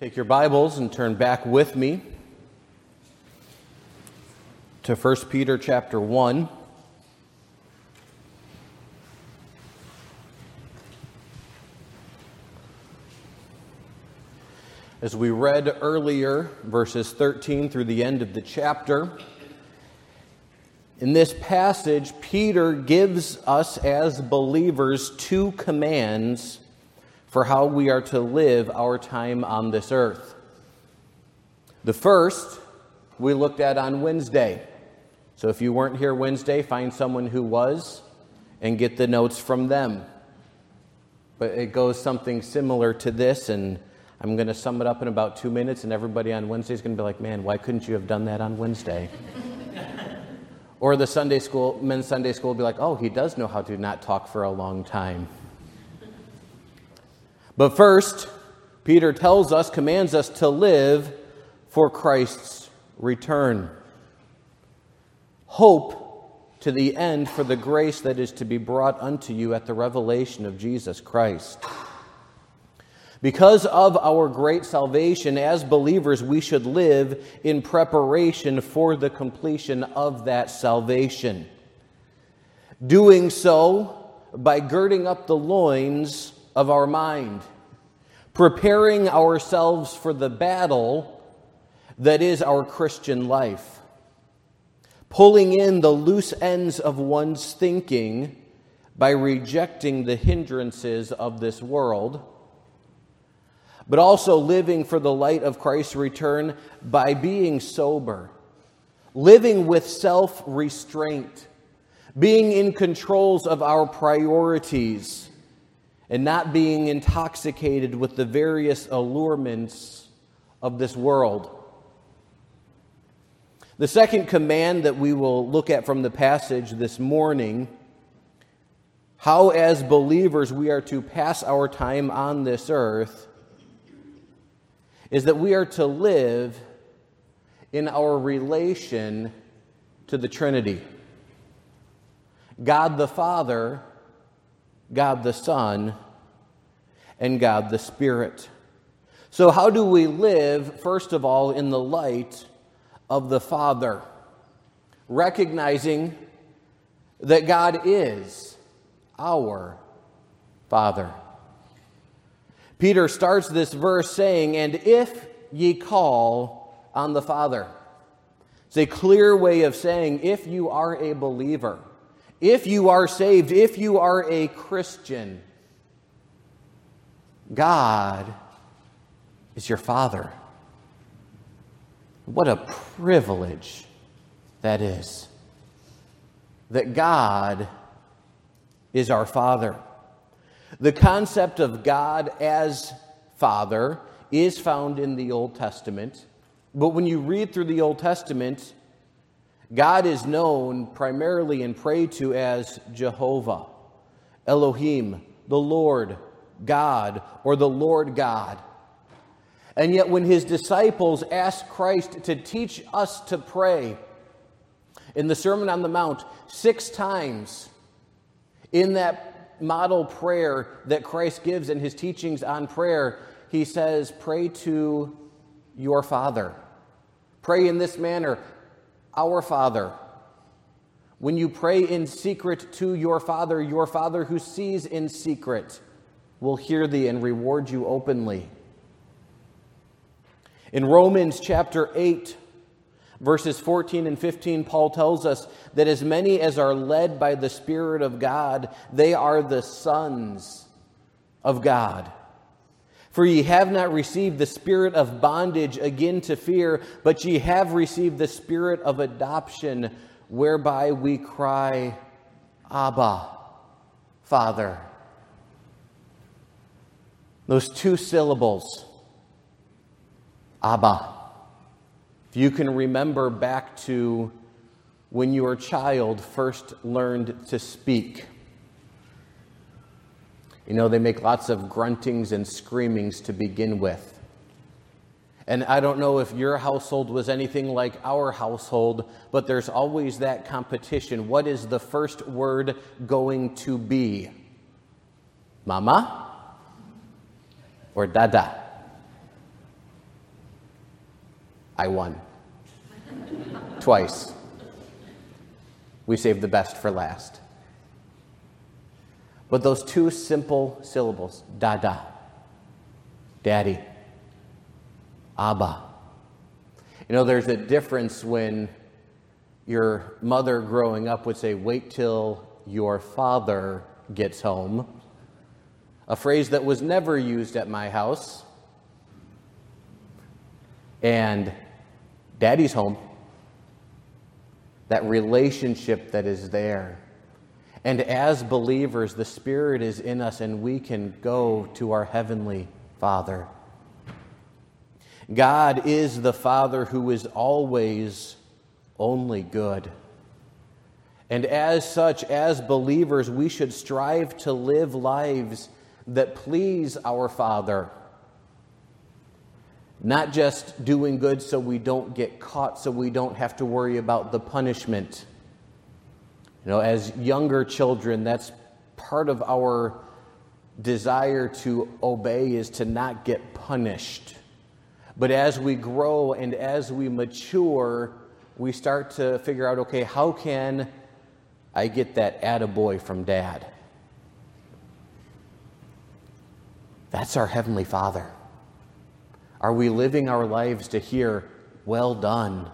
Take your Bibles and turn back with me to 1 Peter chapter 1. As we read earlier, verses 13 through the end of the chapter, in this passage, Peter gives us as believers two commands for how we are to live our time on this earth. The first we looked at on Wednesday. So if you weren't here Wednesday, find someone who was and get the notes from them. But it goes something similar to this, and I'm going to sum it up in about two minutes, and everybody on Wednesday is going to be like, man, why couldn't you have done that on Wednesday? or the Sunday school, men's Sunday school will be like, oh, he does know how to not talk for a long time. But first, Peter tells us, commands us to live for Christ's return. Hope to the end for the grace that is to be brought unto you at the revelation of Jesus Christ. Because of our great salvation, as believers, we should live in preparation for the completion of that salvation. Doing so by girding up the loins of our mind, preparing ourselves for the battle that is our Christian life, pulling in the loose ends of one's thinking by rejecting the hindrances of this world, but also living for the light of Christ's return by being sober, living with self restraint, being in controls of our priorities and not being intoxicated with the various allurements of this world. The second command that we will look at from the passage this morning how, as believers, we are to pass our time on this earth is that we are to live in our relation to the Trinity God the Father God the Son, and God the Spirit. So, how do we live, first of all, in the light of the Father? Recognizing that God is our Father. Peter starts this verse saying, And if ye call on the Father. It's a clear way of saying, if you are a believer, if you are saved, if you are a Christian, God is your Father. What a privilege that is. That God is our Father. The concept of God as Father is found in the Old Testament, but when you read through the Old Testament, God is known primarily and prayed to as Jehovah, Elohim, the Lord God, or the Lord God. And yet, when his disciples asked Christ to teach us to pray in the Sermon on the Mount, six times in that model prayer that Christ gives in his teachings on prayer, he says, Pray to your Father. Pray in this manner our Father. When you pray in secret to your Father, your Father who sees in secret will hear thee and reward you openly. In Romans chapter 8, verses 14 and 15, Paul tells us that as many as are led by the Spirit of God, they are the sons of God. For ye have not received the spirit of bondage again to fear, but ye have received the spirit of adoption, whereby we cry, Abba, Father. Those two syllables, Abba. If you can remember back to when your child first learned to speak. You know, they make lots of gruntings and screamings to begin with. And I don't know if your household was anything like our household, but there's always that competition. What is the first word going to be? Mama or dada? I won. Twice. We saved the best for last. But those two simple syllables, dada, daddy, Abba. You know, there's a difference when your mother growing up would say, Wait till your father gets home. A phrase that was never used at my house. And daddy's home. That relationship that is there. And as believers, the Spirit is in us, and we can go to our Heavenly Father. God is the Father who is always only good. And as such, as believers, we should strive to live lives that please our Father. Not just doing good so we don't get caught, so we don't have to worry about the punishment. You know, as younger children, that's part of our desire to obey is to not get punished. But as we grow and as we mature, we start to figure out okay, how can I get that attaboy from dad? That's our Heavenly Father. Are we living our lives to hear, Well done,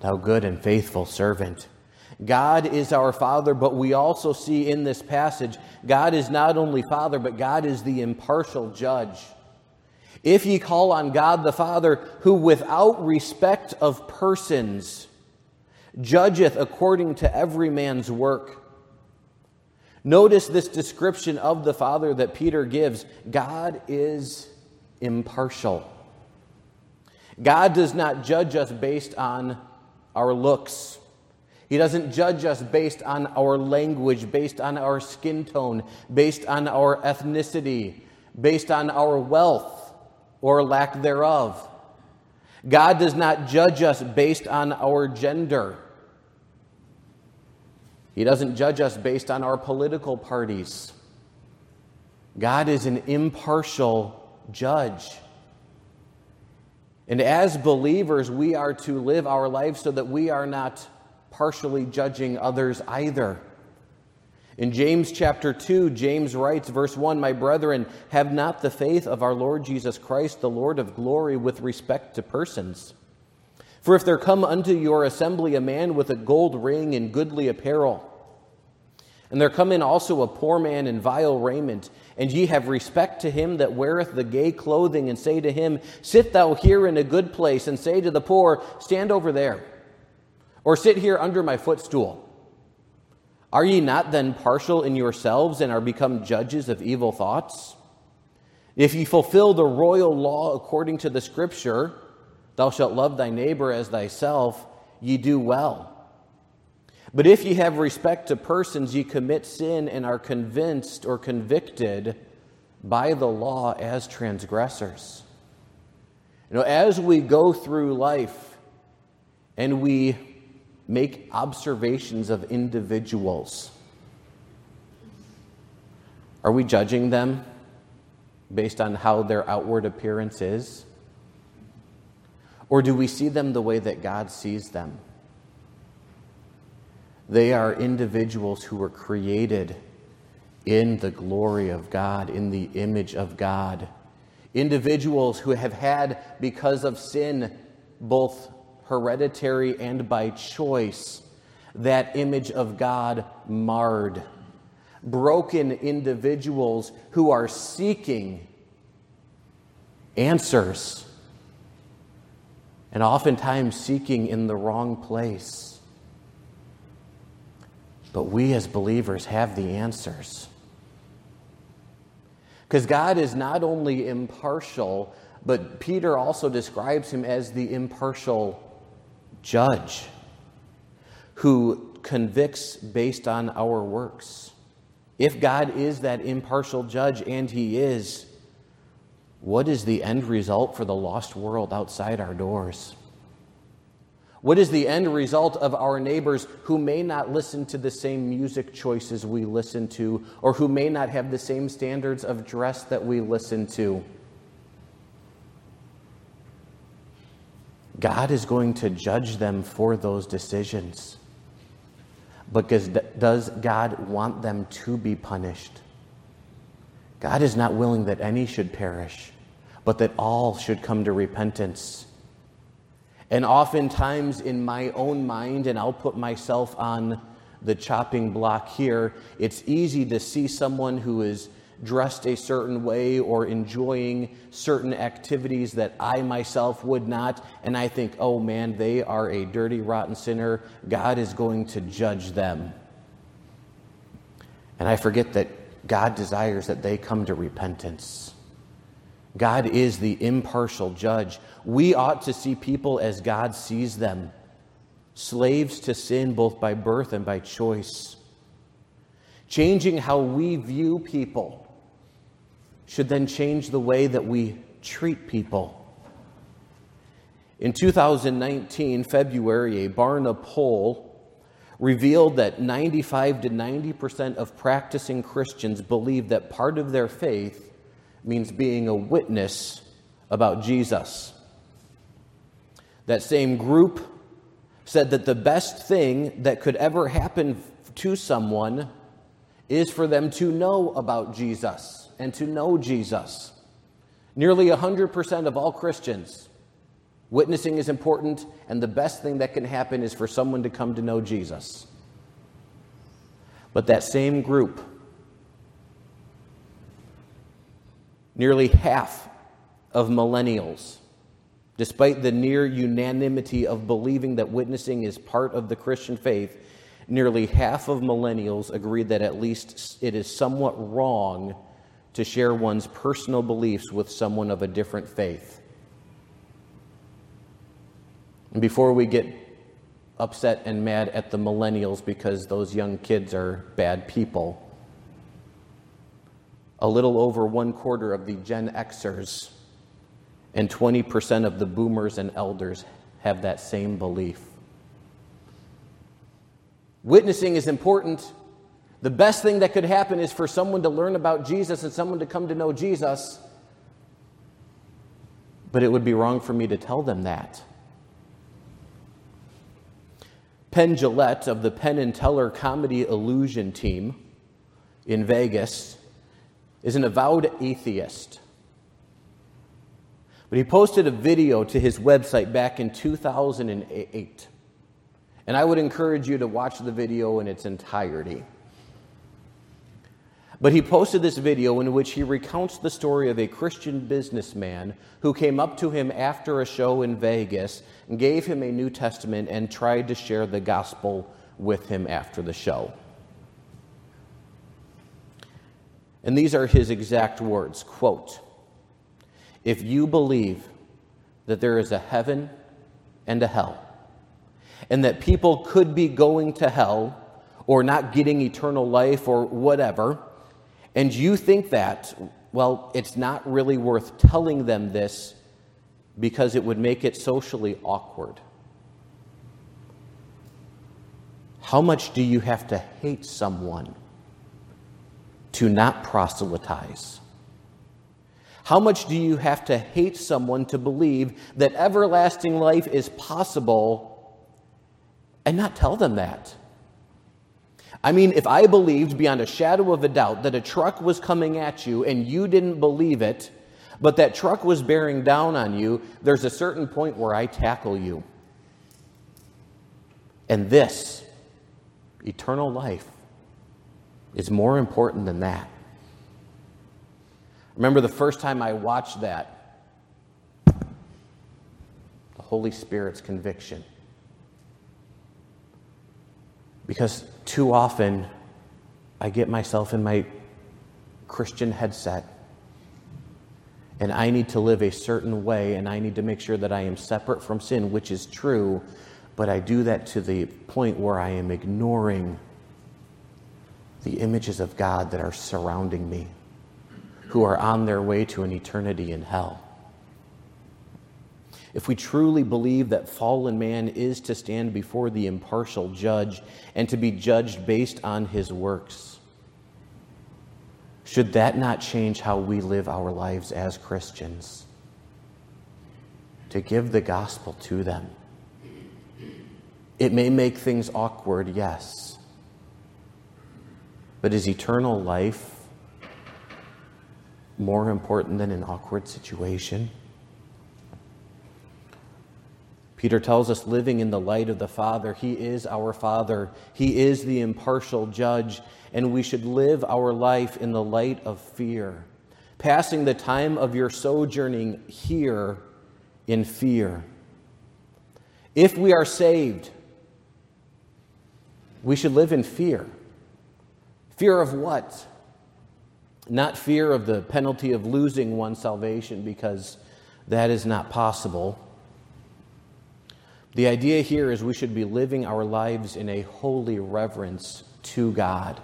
thou good and faithful servant? God is our Father, but we also see in this passage, God is not only Father, but God is the impartial judge. If ye call on God the Father, who without respect of persons judgeth according to every man's work. Notice this description of the Father that Peter gives God is impartial. God does not judge us based on our looks. He doesn't judge us based on our language, based on our skin tone, based on our ethnicity, based on our wealth or lack thereof. God does not judge us based on our gender. He doesn't judge us based on our political parties. God is an impartial judge. And as believers, we are to live our lives so that we are not partially judging others either. In James chapter 2, James writes, verse 1 My brethren, have not the faith of our Lord Jesus Christ, the Lord of glory, with respect to persons. For if there come unto your assembly a man with a gold ring and goodly apparel, and there come in also a poor man in vile raiment, and ye have respect to him that weareth the gay clothing, and say to him, Sit thou here in a good place, and say to the poor, Stand over there, or sit here under my footstool. Are ye not then partial in yourselves and are become judges of evil thoughts? If ye fulfill the royal law according to the scripture, thou shalt love thy neighbor as thyself, ye do well. But if ye have respect to persons, ye commit sin and are convinced or convicted by the law as transgressors. You know, as we go through life and we make observations of individuals. Are we judging them based on how their outward appearance is? Or do we see them the way that God sees them? They are individuals who were created in the glory of God, in the image of God. Individuals who have had, because of sin, both hereditary and by choice, that image of God marred. Broken individuals who are seeking answers and oftentimes seeking in the wrong place. But we as believers have the answers. Because God is not only impartial, but Peter also describes him as the impartial judge who convicts based on our works. If God is that impartial judge, and He is, what is the end result for the lost world outside our doors? What is the end result of our neighbors who may not listen to the same music choices we listen to, or who may not have the same standards of dress that we listen to? God is going to judge them for those decisions. But does God want them to be punished? God is not willing that any should perish, but that all should come to repentance. And oftentimes, in my own mind, and I'll put myself on the chopping block here, it's easy to see someone who is dressed a certain way or enjoying certain activities that I myself would not. And I think, oh man, they are a dirty, rotten sinner. God is going to judge them. And I forget that God desires that they come to repentance. God is the impartial judge. We ought to see people as God sees them slaves to sin both by birth and by choice. Changing how we view people should then change the way that we treat people. In 2019, February, a Barna poll revealed that 95 to 90% of practicing Christians believe that part of their faith means being a witness about Jesus. That same group said that the best thing that could ever happen to someone is for them to know about Jesus and to know Jesus. Nearly 100% of all Christians, witnessing is important, and the best thing that can happen is for someone to come to know Jesus. But that same group, nearly half of millennials, despite the near unanimity of believing that witnessing is part of the Christian faith, nearly half of millennials agree that at least it is somewhat wrong to share one's personal beliefs with someone of a different faith. And before we get upset and mad at the millennials because those young kids are bad people, a little over one quarter of the Gen Xers and 20% of the boomers and elders have that same belief. Witnessing is important the best thing that could happen is for someone to learn about Jesus and someone to come to know Jesus. But it would be wrong for me to tell them that. Penn Jillette of the Penn and Teller Comedy Illusion team in Vegas is an avowed atheist. But he posted a video to his website back in 2008. And I would encourage you to watch the video in its entirety. But he posted this video in which he recounts the story of a Christian businessman who came up to him after a show in Vegas and gave him a New Testament and tried to share the gospel with him after the show. And these are his exact words quote, If you believe that there is a heaven and a hell, and that people could be going to hell or not getting eternal life or whatever, and you think that, well, it's not really worth telling them this because it would make it socially awkward. How much do you have to hate someone to not proselytize? How much do you have to hate someone to believe that everlasting life is possible and not tell them that? I mean, if I believed beyond a shadow of a doubt that a truck was coming at you and you didn't believe it, but that truck was bearing down on you, there's a certain point where I tackle you. And this, eternal life, is more important than that. Remember the first time I watched that? The Holy Spirit's conviction. Because too often I get myself in my Christian headset and I need to live a certain way and I need to make sure that I am separate from sin, which is true, but I do that to the point where I am ignoring the images of God that are surrounding me, who are on their way to an eternity in hell. If we truly believe that fallen man is to stand before the impartial judge and to be judged based on his works, should that not change how we live our lives as Christians? to give the gospel to them. It may make things awkward, yes. But is eternal life more important than an awkward situation? Peter tells us living in the light of the Father. He is our Father, He is the impartial judge, and we should live our life in the light of fear, passing the time of your sojourning here in fear. If we are saved, we should live in fear. Fear of what? Not fear of the penalty of losing one's salvation, because that is not possible. The idea here is we should be living our lives in a holy reverence to God.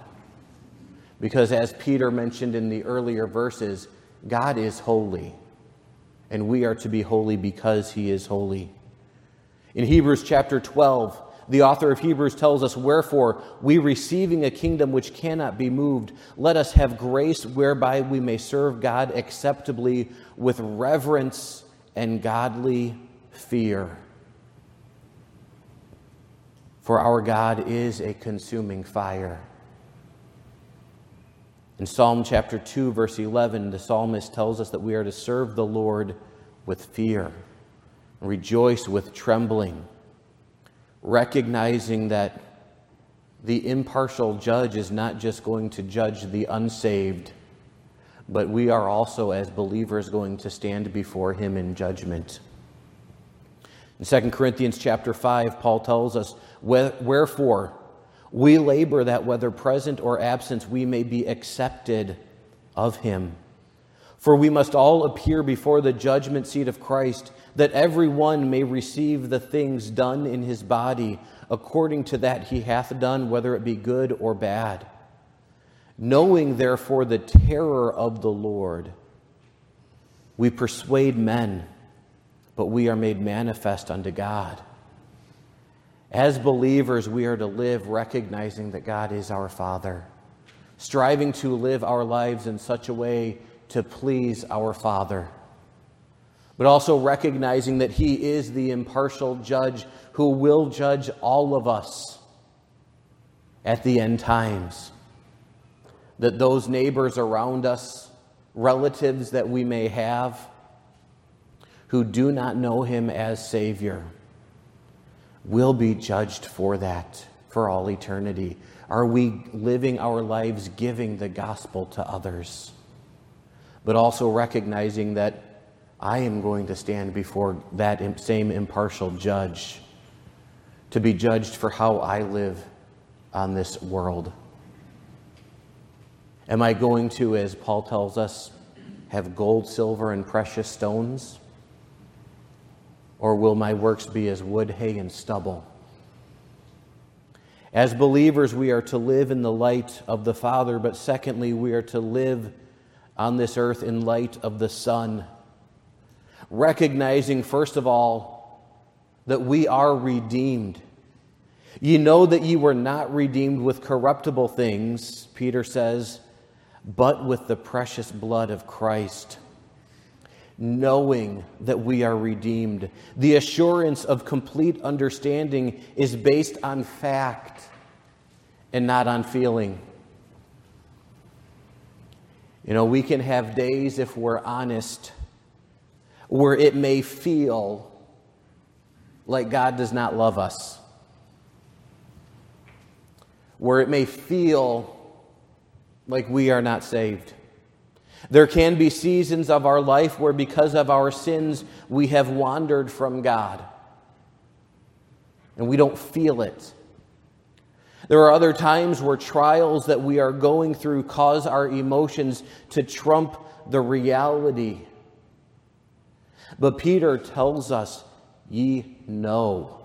Because as Peter mentioned in the earlier verses, God is holy, and we are to be holy because he is holy. In Hebrews chapter 12, the author of Hebrews tells us, Wherefore, we receiving a kingdom which cannot be moved, let us have grace whereby we may serve God acceptably with reverence and godly fear. For our God is a consuming fire. In Psalm chapter 2, verse 11, the psalmist tells us that we are to serve the Lord with fear, rejoice with trembling, recognizing that the impartial judge is not just going to judge the unsaved, but we are also, as believers, going to stand before him in judgment. In 2 Corinthians chapter 5, Paul tells us, Wherefore, we labor that whether present or absent, we may be accepted of him. For we must all appear before the judgment seat of Christ, that every one may receive the things done in his body according to that he hath done, whether it be good or bad. Knowing therefore the terror of the Lord, we persuade men, but we are made manifest unto God. As believers, we are to live recognizing that God is our Father, striving to live our lives in such a way to please our Father, but also recognizing that He is the impartial judge who will judge all of us at the end times. That those neighbors around us, relatives that we may have, who do not know Him as Savior, will be judged for that for all eternity. Are we living our lives giving the gospel to others? But also recognizing that I am going to stand before that same impartial judge to be judged for how I live on this world. Am I going to, as Paul tells us, have gold, silver, and precious stones? Or will my works be as wood, hay, and stubble? As believers, we are to live in the light of the Father, but secondly, we are to live on this earth in light of the Son. Recognizing, first of all, that we are redeemed. Ye know that ye were not redeemed with corruptible things, Peter says, but with the precious blood of Christ knowing that we are redeemed. The assurance of complete understanding is based on fact and not on feeling. You know, we can have days, if we're honest, where it may feel like God does not love us, where it may feel like we are not saved. There can be seasons of our life where, because of our sins, we have wandered from God and we don't feel it. There are other times where trials that we are going through cause our emotions to trump the reality. But Peter tells us, Ye know.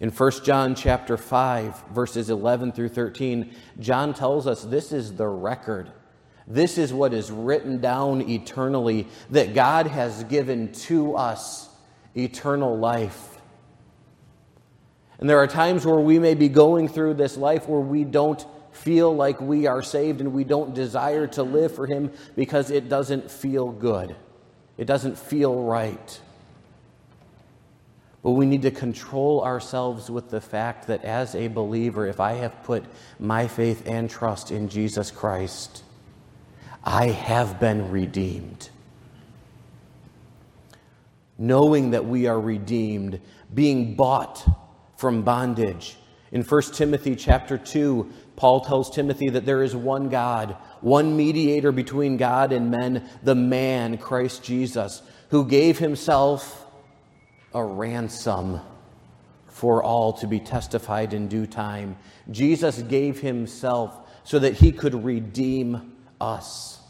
In 1 John chapter 5 verses 11 through 13, John tells us this is the record. This is what is written down eternally that God has given to us eternal life. And there are times where we may be going through this life where we don't feel like we are saved and we don't desire to live for Him because it doesn't feel good. It doesn't feel right. But we need to control ourselves with the fact that as a believer, if I have put my faith and trust in Jesus Christ, I have been redeemed. Knowing that we are redeemed, being bought from bondage. In 1 Timothy chapter 2, Paul tells Timothy that there is one God, one mediator between God and men, the man, Christ Jesus, who gave himself a ransom for all to be testified in due time. Jesus gave himself so that he could redeem us.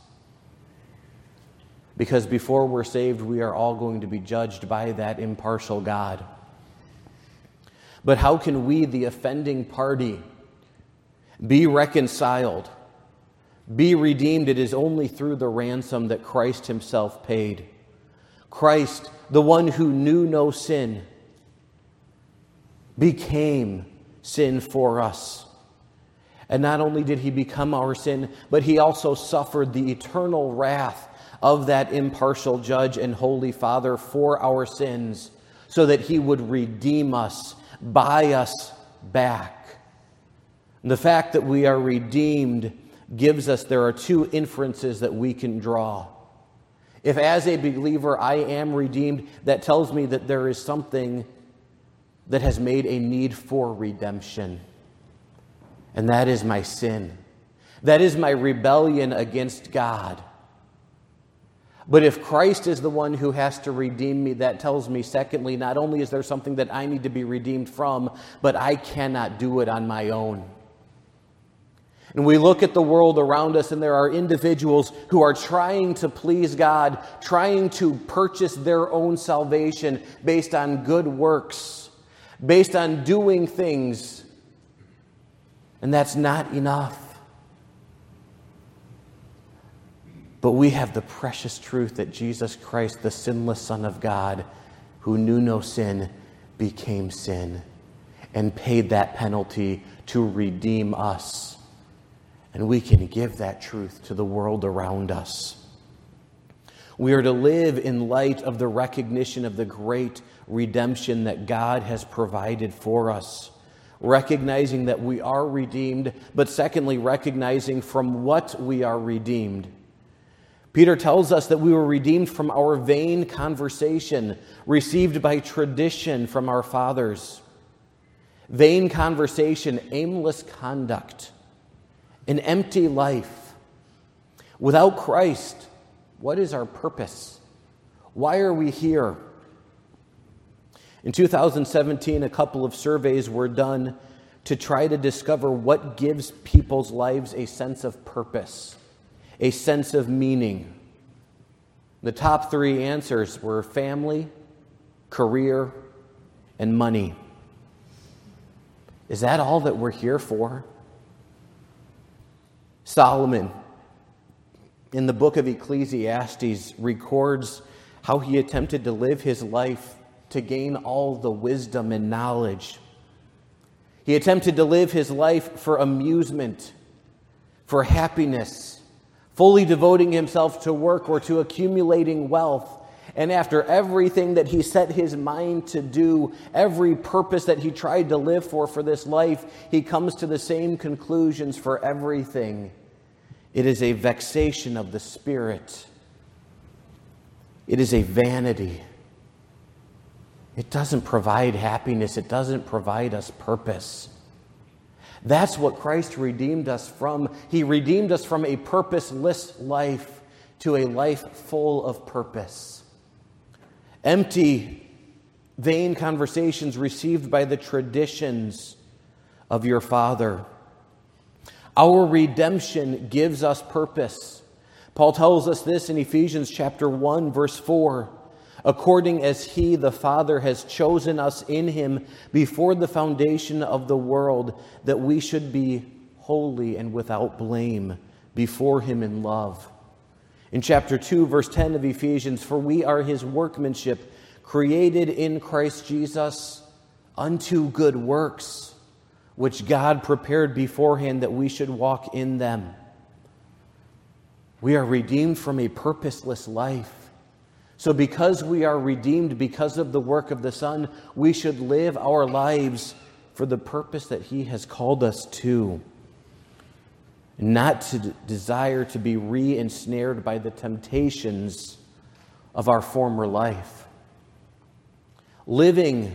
Because before we're saved, we are all going to be judged by that impartial God. But how can we, the offending party, be reconciled, be redeemed? It is only through the ransom that Christ Himself paid. Christ, the one who knew no sin, became sin for us. And not only did he become our sin, but he also suffered the eternal wrath of that impartial judge and holy Father for our sins, so that he would redeem us, buy us back. And the fact that we are redeemed gives us, there are two inferences that we can draw. If, as a believer, I am redeemed, that tells me that there is something that has made a need for redemption. And that is my sin. That is my rebellion against God. But if Christ is the one who has to redeem me, that tells me, secondly, not only is there something that I need to be redeemed from, but I cannot do it on my own. And we look at the world around us, and there are individuals who are trying to please God, trying to purchase their own salvation based on good works, based on doing things. And that's not enough. But we have the precious truth that Jesus Christ, the sinless Son of God, who knew no sin, became sin and paid that penalty to redeem us and we can give that truth to the world around us. We are to live in light of the recognition of the great redemption that God has provided for us, recognizing that we are redeemed, but secondly, recognizing from what we are redeemed. Peter tells us that we were redeemed from our vain conversation received by tradition from our fathers. Vain conversation, aimless conduct an empty life. Without Christ, what is our purpose? Why are we here? In 2017, a couple of surveys were done to try to discover what gives people's lives a sense of purpose, a sense of meaning. The top three answers were family, career, and money. Is that all that we're here for? Solomon, in the book of Ecclesiastes, records how he attempted to live his life to gain all the wisdom and knowledge. He attempted to live his life for amusement, for happiness, fully devoting himself to work or to accumulating wealth. And after everything that he set his mind to do, every purpose that he tried to live for for this life, he comes to the same conclusions for everything. It is a vexation of the spirit. It is a vanity. It doesn't provide happiness, it doesn't provide us purpose. That's what Christ redeemed us from. He redeemed us from a purposeless life to a life full of purpose. Empty, vain conversations received by the traditions of your father. Our redemption gives us purpose. Paul tells us this in Ephesians chapter 1 verse 4. According as he the Father has chosen us in him before the foundation of the world that we should be holy and without blame before him in love. In chapter 2 verse 10 of Ephesians, for we are his workmanship created in Christ Jesus unto good works which God prepared beforehand that we should walk in them. We are redeemed from a purposeless life So, because we are redeemed because of the work of the Son, we should live our lives for the purpose that He has called us to. Not to desire to be re ensnared by the temptations of our former life. Living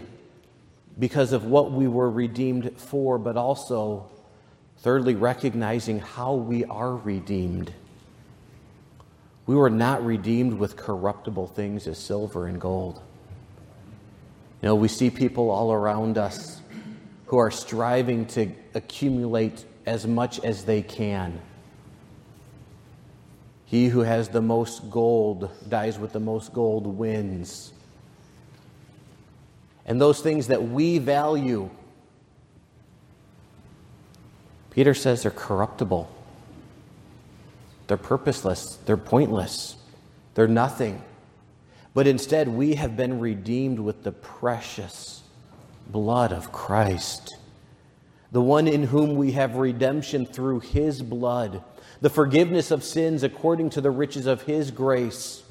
because of what we were redeemed for, but also, thirdly, recognizing how we are redeemed. We were not redeemed with corruptible things as silver and gold. You know, we see people all around us who are striving to accumulate as much as they can. He who has the most gold dies with the most gold wins. And those things that we value, Peter says they're corruptible. They're purposeless, they're pointless, they're nothing. But instead, we have been redeemed with the precious blood of Christ, the one in whom we have redemption through his blood, the forgiveness of sins according to the riches of his grace.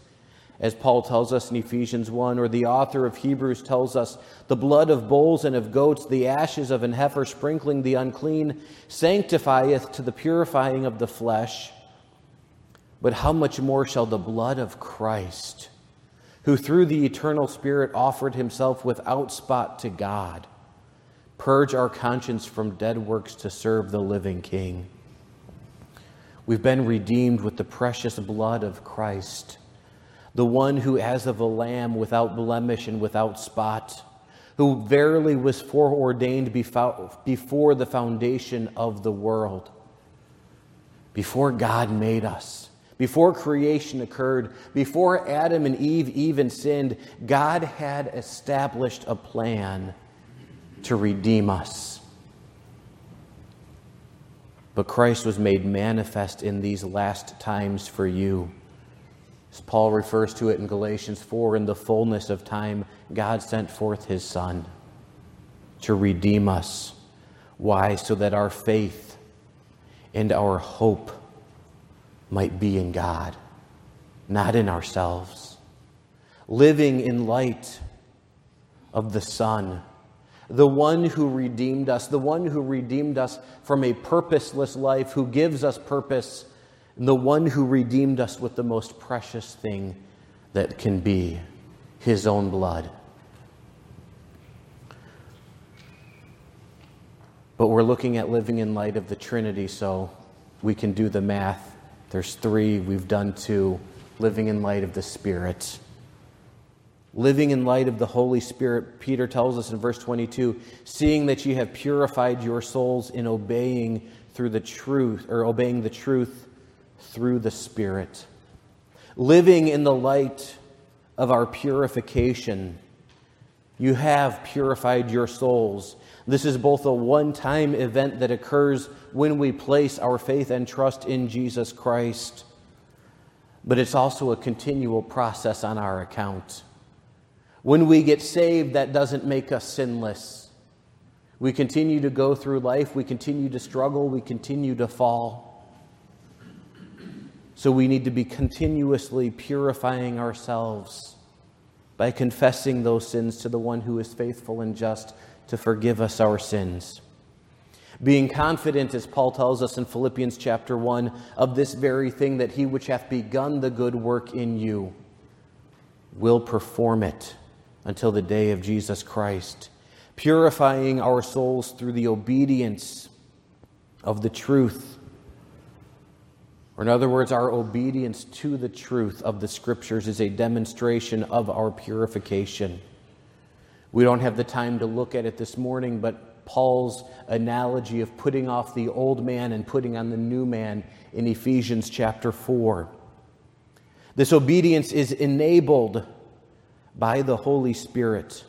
As Paul tells us in Ephesians 1, or the author of Hebrews tells us, the blood of bulls and of goats, the ashes of an heifer sprinkling the unclean, sanctifieth to the purifying of the flesh. But how much more shall the blood of Christ, who through the eternal Spirit offered himself without spot to God, purge our conscience from dead works to serve the living King? We've been redeemed with the precious blood of Christ, the one who, as of a lamb without blemish and without spot, who verily was foreordained before the foundation of the world, before God made us before creation occurred, before Adam and Eve even sinned, God had established a plan to redeem us. But Christ was made manifest in these last times for you. As Paul refers to it in Galatians 4, in the fullness of time, God sent forth his Son to redeem us. Why? So that our faith and our hope might be in God, not in ourselves. Living in light of the Son, the one who redeemed us, the one who redeemed us from a purposeless life, who gives us purpose, the one who redeemed us with the most precious thing that can be his own blood. But we're looking at living in light of the Trinity, so we can do the math there's three, we've done two. Living in light of the Spirit. Living in light of the Holy Spirit, Peter tells us in verse 22 seeing that ye have purified your souls in obeying through the truth, or obeying the truth through the Spirit. Living in the light of our purification, you have purified your souls. This is both a one time event that occurs when we place our faith and trust in Jesus Christ, but it's also a continual process on our account. When we get saved, that doesn't make us sinless. We continue to go through life, we continue to struggle, we continue to fall. So we need to be continuously purifying ourselves by confessing those sins to the one who is faithful and just to forgive us our sins. Being confident, as Paul tells us in Philippians chapter 1, of this very thing that he which hath begun the good work in you will perform it until the day of Jesus Christ, purifying our souls through the obedience of the truth. Or, in other words, our obedience to the truth of the Scriptures is a demonstration of our purification. We don't have the time to look at it this morning, but Paul's analogy of putting off the old man and putting on the new man in Ephesians chapter 4. This obedience is enabled by the Holy Spirit.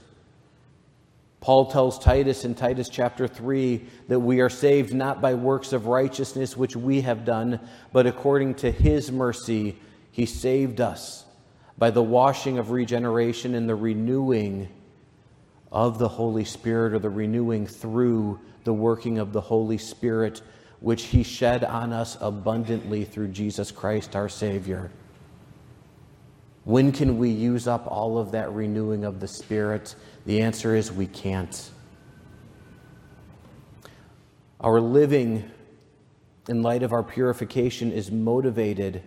Paul tells Titus in Titus chapter 3 that we are saved not by works of righteousness which we have done, but according to his mercy, he saved us by the washing of regeneration and the renewing of the Holy Spirit or the renewing through the working of the Holy Spirit, which He shed on us abundantly through Jesus Christ our Savior. When can we use up all of that renewing of the Spirit? The answer is we can't. Our living in light of our purification is motivated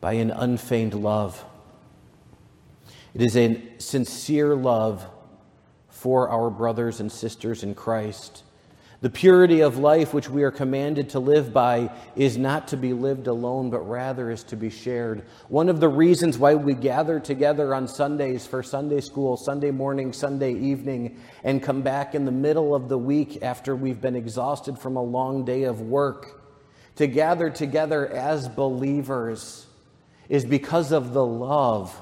by an unfeigned love. It is a sincere love for our brothers and sisters in Christ. The purity of life which we are commanded to live by is not to be lived alone, but rather is to be shared. One of the reasons why we gather together on Sundays for Sunday school, Sunday morning, Sunday evening, and come back in the middle of the week after we've been exhausted from a long day of work, to gather together as believers, is because of the love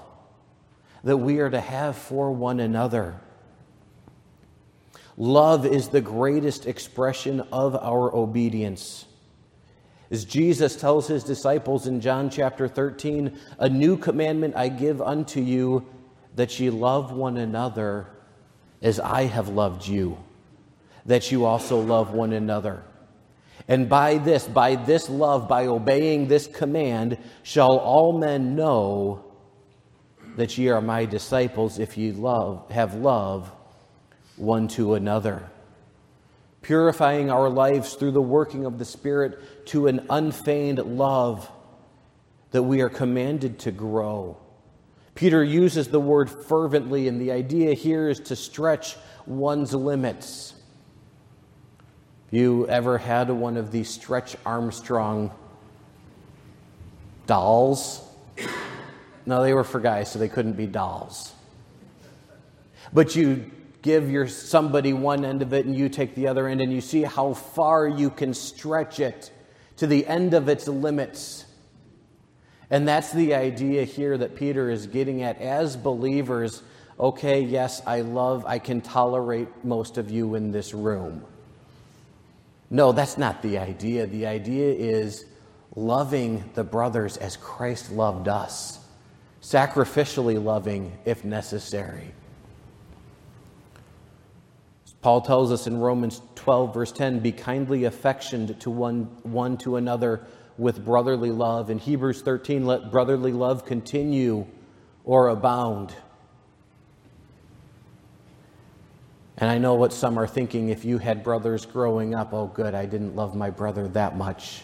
that we are to have for one another. Love is the greatest expression of our obedience. As Jesus tells his disciples in John chapter 13, a new commandment I give unto you, that ye love one another as I have loved you, that you also love one another. And by this, by this love, by obeying this command, shall all men know that ye are my disciples if ye love, have love one to another, purifying our lives through the working of the Spirit to an unfeigned love that we are commanded to grow. Peter uses the word fervently, and the idea here is to stretch one's limits. You ever had one of these Stretch Armstrong dolls? No, they were for guys, so they couldn't be dolls. But you give your somebody one end of it and you take the other end and you see how far you can stretch it to the end of its limits. And that's the idea here that Peter is getting at as believers. Okay, yes, I love, I can tolerate most of you in this room. No, that's not the idea. The idea is loving the brothers as Christ loved us, sacrificially loving if necessary. Paul tells us in Romans 12, verse 10 be kindly affectioned to one, one to another with brotherly love. In Hebrews 13, let brotherly love continue or abound. And I know what some are thinking if you had brothers growing up, oh, good, I didn't love my brother that much.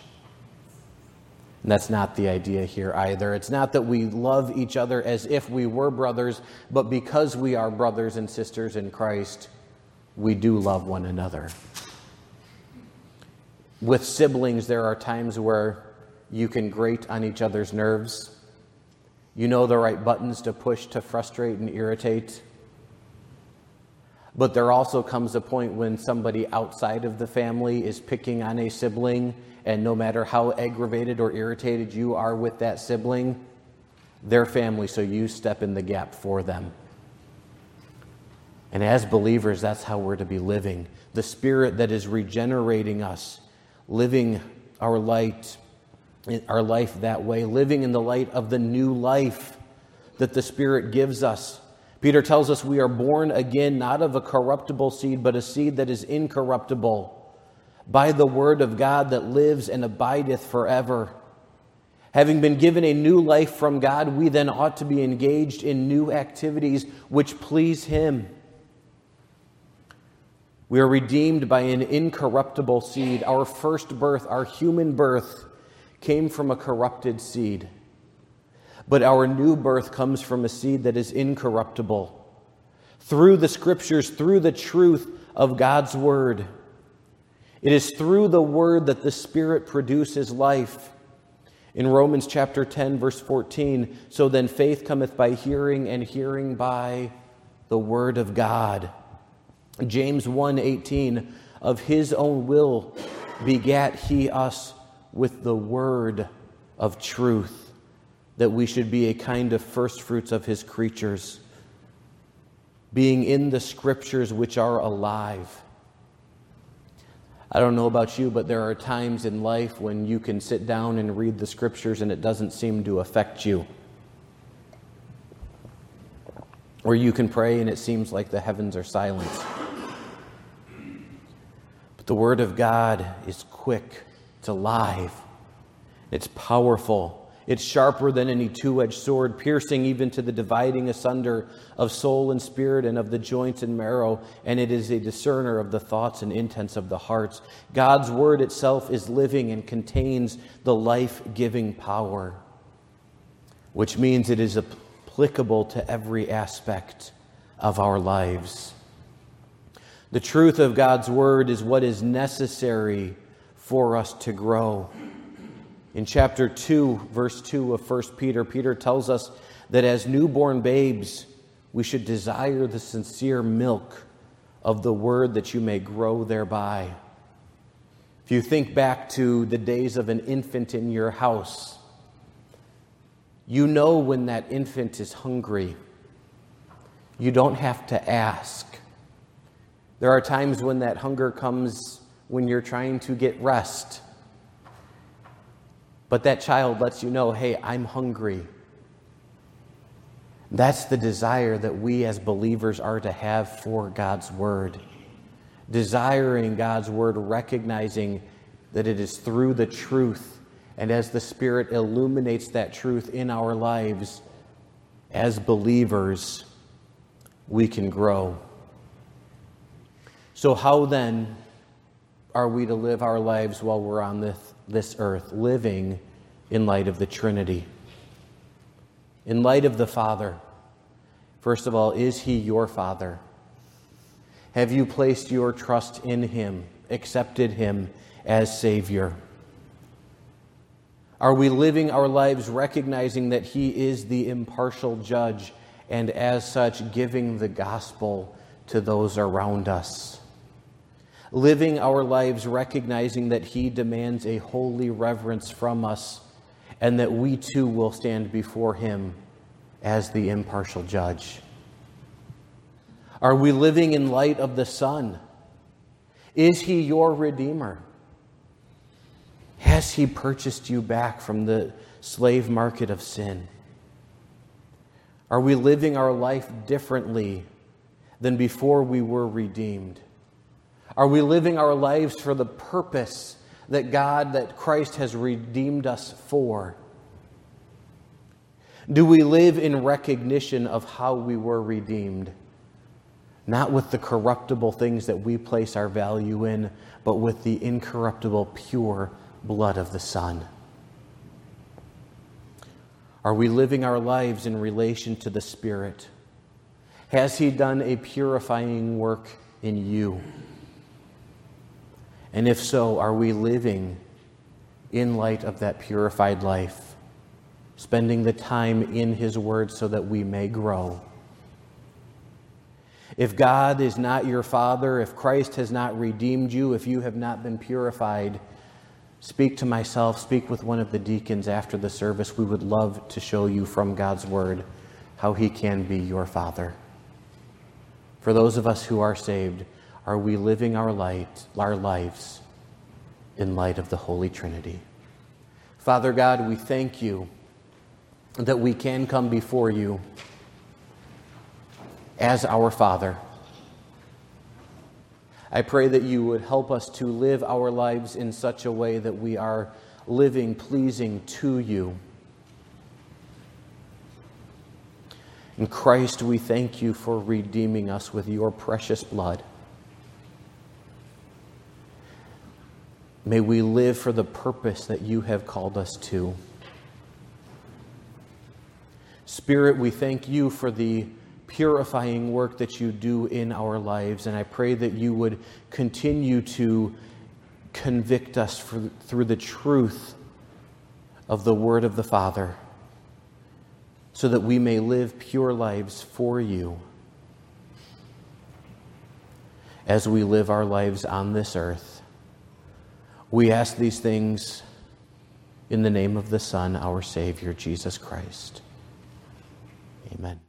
And that's not the idea here either. It's not that we love each other as if we were brothers, but because we are brothers and sisters in Christ we do love one another. With siblings, there are times where you can grate on each other's nerves. You know the right buttons to push to frustrate and irritate. But there also comes a point when somebody outside of the family is picking on a sibling, and no matter how aggravated or irritated you are with that sibling, they're family, so you step in the gap for them. And as believers, that's how we're to be living. The Spirit that is regenerating us, living our light, our life that way, living in the light of the new life that the Spirit gives us. Peter tells us we are born again, not of a corruptible seed, but a seed that is incorruptible, by the word of God that lives and abideth forever. Having been given a new life from God, we then ought to be engaged in new activities which please Him. We are redeemed by an incorruptible seed. Our first birth, our human birth, came from a corrupted seed. But our new birth comes from a seed that is incorruptible. Through the scriptures, through the truth of God's word. It is through the word that the Spirit produces life. In Romans chapter 10, verse 14, so then faith cometh by hearing, and hearing by the word of God. James 1:18 of his own will begat he us with the word of truth that we should be a kind of first fruits of his creatures being in the scriptures which are alive I don't know about you, but there are times in life when you can sit down and read the scriptures and it doesn't seem to affect you. Or you can pray and it seems like the heavens are silent. The Word of God is quick, it's alive, it's powerful, It's sharper than any two edged sword, piercing even to the dividing asunder of soul and spirit and of the joints and marrow, and it is a discerner of the thoughts and intents of the hearts. God's word itself is living and contains the life giving power, which means it is applicable to every aspect of our lives. The truth of God's word is what is necessary for us to grow. In chapter 2, verse 2 of 1 Peter, Peter tells us that as newborn babes, we should desire the sincere milk of the word that you may grow thereby. If you think back to the days of an infant in your house, you know when that infant is hungry. You don't have to ask. There are times when that hunger comes when you're trying to get rest but that child lets you know, hey, I'm hungry. That's the desire that we as believers are to have for God's Word. Desiring God's Word, recognizing that it is through the truth, and as the Spirit illuminates that truth in our lives, as believers, we can grow. So, how then are we to live our lives while we're on this, this earth, living in light of the Trinity. In light of the Father, first of all, is He your Father? Have you placed your trust in Him, accepted Him as Savior? Are we living our lives recognizing that He is the impartial judge and, as such, giving the gospel to those around us? Living our lives recognizing that He demands a holy reverence from us and that we too will stand before Him as the impartial judge. Are we living in light of the Son? Is He your Redeemer? Has He purchased you back from the slave market of sin? Are we living our life differently than before we were redeemed? Are we living our lives for the purpose that God, that Christ has redeemed us for? Do we live in recognition of how we were redeemed? Not with the corruptible things that we place our value in, but with the incorruptible, pure blood of the Son. Are we living our lives in relation to the Spirit? Has He done a purifying work in you? And if so, are we living in light of that purified life, spending the time in His Word so that we may grow? If God is not your Father, if Christ has not redeemed you, if you have not been purified, speak to myself, speak with one of the deacons after the service. We would love to show you from God's Word how He can be your Father. For those of us who are saved, are we living our light, our lives in light of the Holy Trinity? Father God, we thank you that we can come before you as our Father. I pray that you would help us to live our lives in such a way that we are living pleasing to you. In Christ, we thank you for redeeming us with your precious blood. May we live for the purpose that you have called us to. Spirit, we thank you for the purifying work that you do in our lives, and I pray that you would continue to convict us for, through the truth of the word of the Father, so that we may live pure lives for you as we live our lives on this earth. We ask these things in the name of the Son, our Savior, Jesus Christ. Amen.